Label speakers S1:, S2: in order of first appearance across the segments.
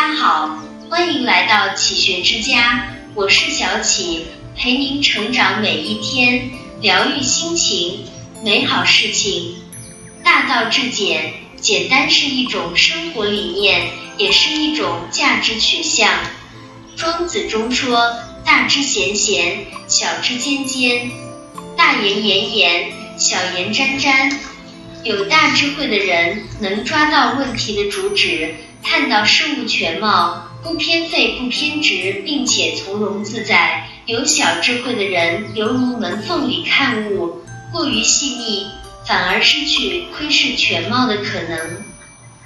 S1: 大家好，欢迎来到启学之家，我是小启，陪您成长每一天，疗愈心情，美好事情。大道至简，简单是一种生活理念，也是一种价值取向。庄子中说：“大之贤贤，小之尖尖；大言炎炎，小言沾沾。”有大智慧的人能抓到问题的主旨，看到事物全貌，不偏废不偏执，并且从容自在。有小智慧的人犹如门缝里看物，过于细腻，反而失去窥视全貌的可能。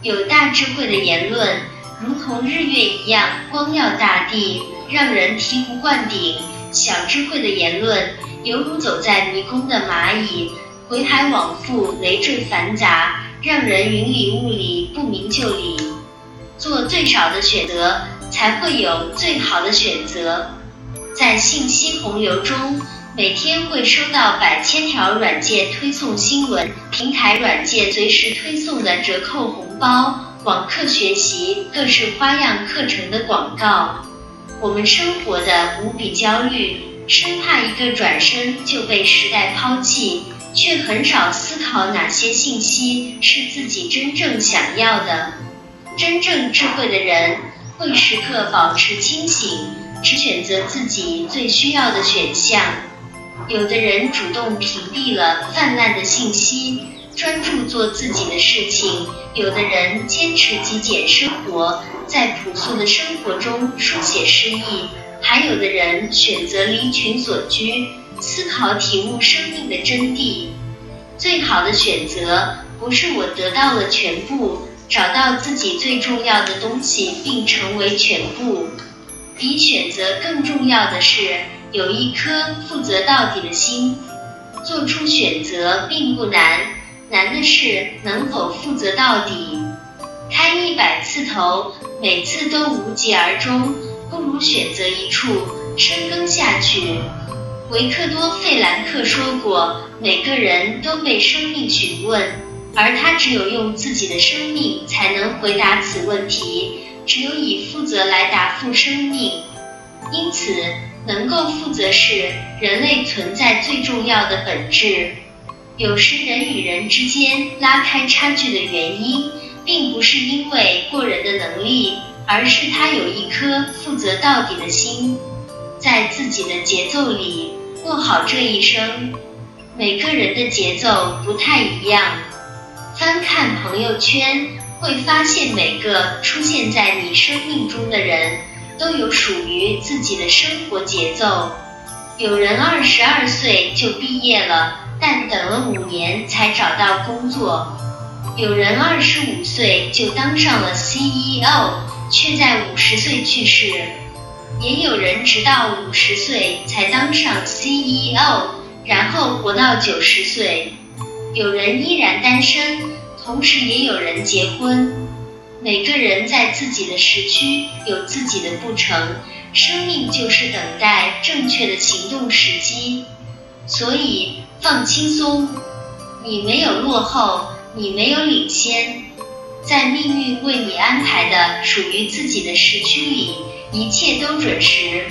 S1: 有大智慧的言论，如同日月一样光耀大地，让人醍醐灌顶。小智慧的言论，犹如走在迷宫的蚂蚁。回海往复，累赘繁杂，让人云里雾里，不明就里。做最少的选择，才会有最好的选择。在信息洪流中，每天会收到百千条软件推送新闻，平台软件随时推送的折扣红包，网课学习各式花样课程的广告。我们生活的无比焦虑，生怕一个转身就被时代抛弃。却很少思考哪些信息是自己真正想要的。真正智慧的人会时刻保持清醒，只选择自己最需要的选项。有的人主动屏蔽了泛滥的信息，专注做自己的事情；有的人坚持极简生活，在朴素的生活中书写诗意；还有的人选择离群所居。思考体悟生命的真谛，最好的选择不是我得到了全部，找到自己最重要的东西并成为全部。比选择更重要的是有一颗负责到底的心。做出选择并不难，难的是能否负责到底。开一百次头，每次都无疾而终，不如选择一处深耕下去。维克多·费兰克说过：“每个人都被生命询问，而他只有用自己的生命才能回答此问题。只有以负责来答复生命，因此，能够负责是人类存在最重要的本质。有时人与人之间拉开差距的原因，并不是因为过人的能力，而是他有一颗负责到底的心，在自己的节奏里。”过好这一生，每个人的节奏不太一样。翻看朋友圈，会发现每个出现在你生命中的人都有属于自己的生活节奏。有人二十二岁就毕业了，但等了五年才找到工作；有人二十五岁就当上了 CEO，却在五十岁去世。也有人直到五十岁才当上 CEO，然后活到九十岁。有人依然单身，同时也有人结婚。每个人在自己的时区有自己的步程，生命就是等待正确的行动时机。所以放轻松，你没有落后，你没有领先，在命运为你安排的属于自己的时区里。一切都准时，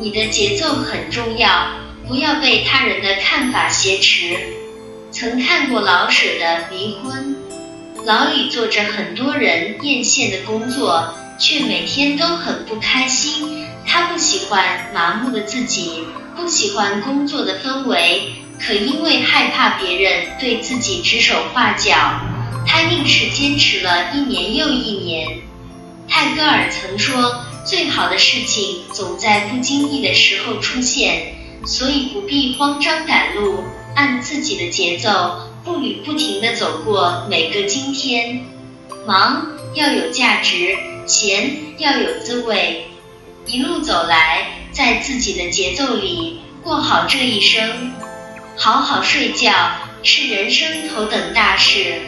S1: 你的节奏很重要，不要被他人的看法挟持。曾看过老舍的《离婚》，老李做着很多人艳羡的工作，却每天都很不开心。他不喜欢麻木的自己，不喜欢工作的氛围，可因为害怕别人对自己指手画脚，他硬是坚持了一年又一年。泰戈尔曾说。最好的事情总在不经意的时候出现，所以不必慌张赶路，按自己的节奏，步履不停地走过每个今天。忙要有价值，闲要有滋味，一路走来，在自己的节奏里过好这一生。好好睡觉是人生头等大事。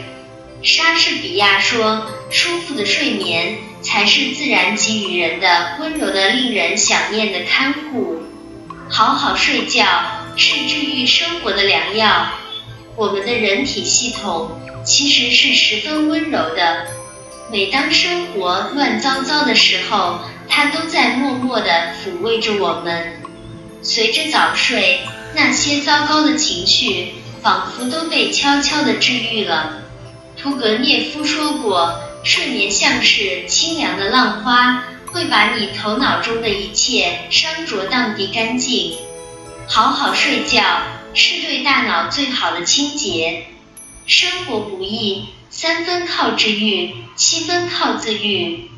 S1: 莎士比亚说：“舒服的睡眠。”才是自然给予人的温柔的、令人想念的看护。好好睡觉是治愈生活的良药。我们的人体系统其实是十分温柔的，每当生活乱糟糟的时候，它都在默默地抚慰着我们。随着早睡，那些糟糕的情绪仿佛都被悄悄地治愈了。屠格涅夫说过，睡眠像是清凉的浪花，会把你头脑中的一切伤浊荡涤干净。好好睡觉是对大脑最好的清洁。生活不易。三分靠治愈，七分靠自愈，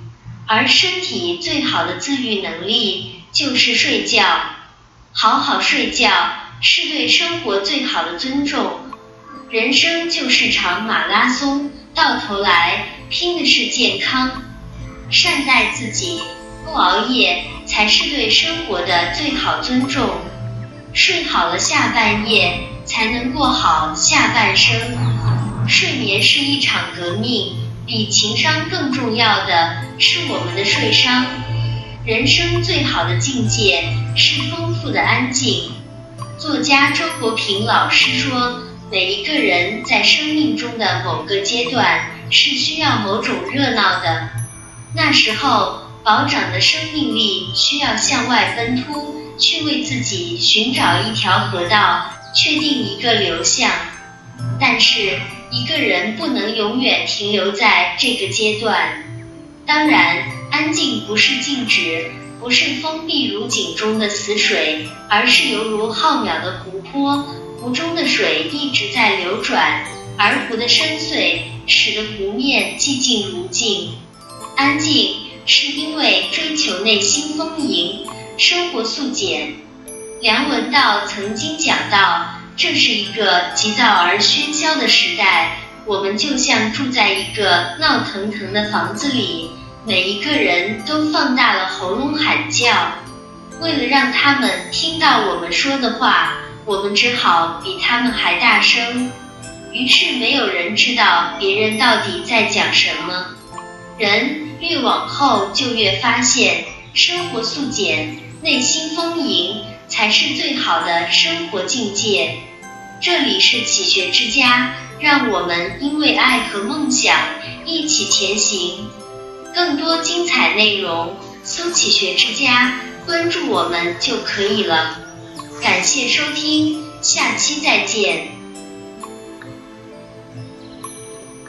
S1: 而身体最好的自愈能力就是睡觉。好好睡觉是对生活最好的尊重。人生就是场马拉松，到头来拼的是健康。善待自己，不熬夜才是对生活的最好尊重。睡好了下半夜，才能过好下半生。睡眠是一场革命，比情商更重要的是我们的睡商。人生最好的境界是丰富的安静。作家周国平老师说，每一个人在生命中的某个阶段是需要某种热闹的，那时候保长的生命力需要向外奔突，去为自己寻找一条河道，确定一个流向。但是。一个人不能永远停留在这个阶段。当然，安静不是静止，不是封闭如井中的死水，而是犹如浩渺的湖泊，湖中的水一直在流转，而湖的深邃使得湖面寂静如镜。安静是因为追求内心丰盈，生活素简。梁文道曾经讲到。这是一个急躁而喧嚣的时代，我们就像住在一个闹腾腾的房子里，每一个人都放大了喉咙喊叫。为了让他们听到我们说的话，我们只好比他们还大声。于是没有人知道别人到底在讲什么。人越往后就越发现，生活素简，内心丰盈，才是最好的生活境界。这里是启学之家，让我们因为爱和梦想一起前行。更多精彩内容，搜“启学之家”，关注我们就可以了。感谢收听，下期再见。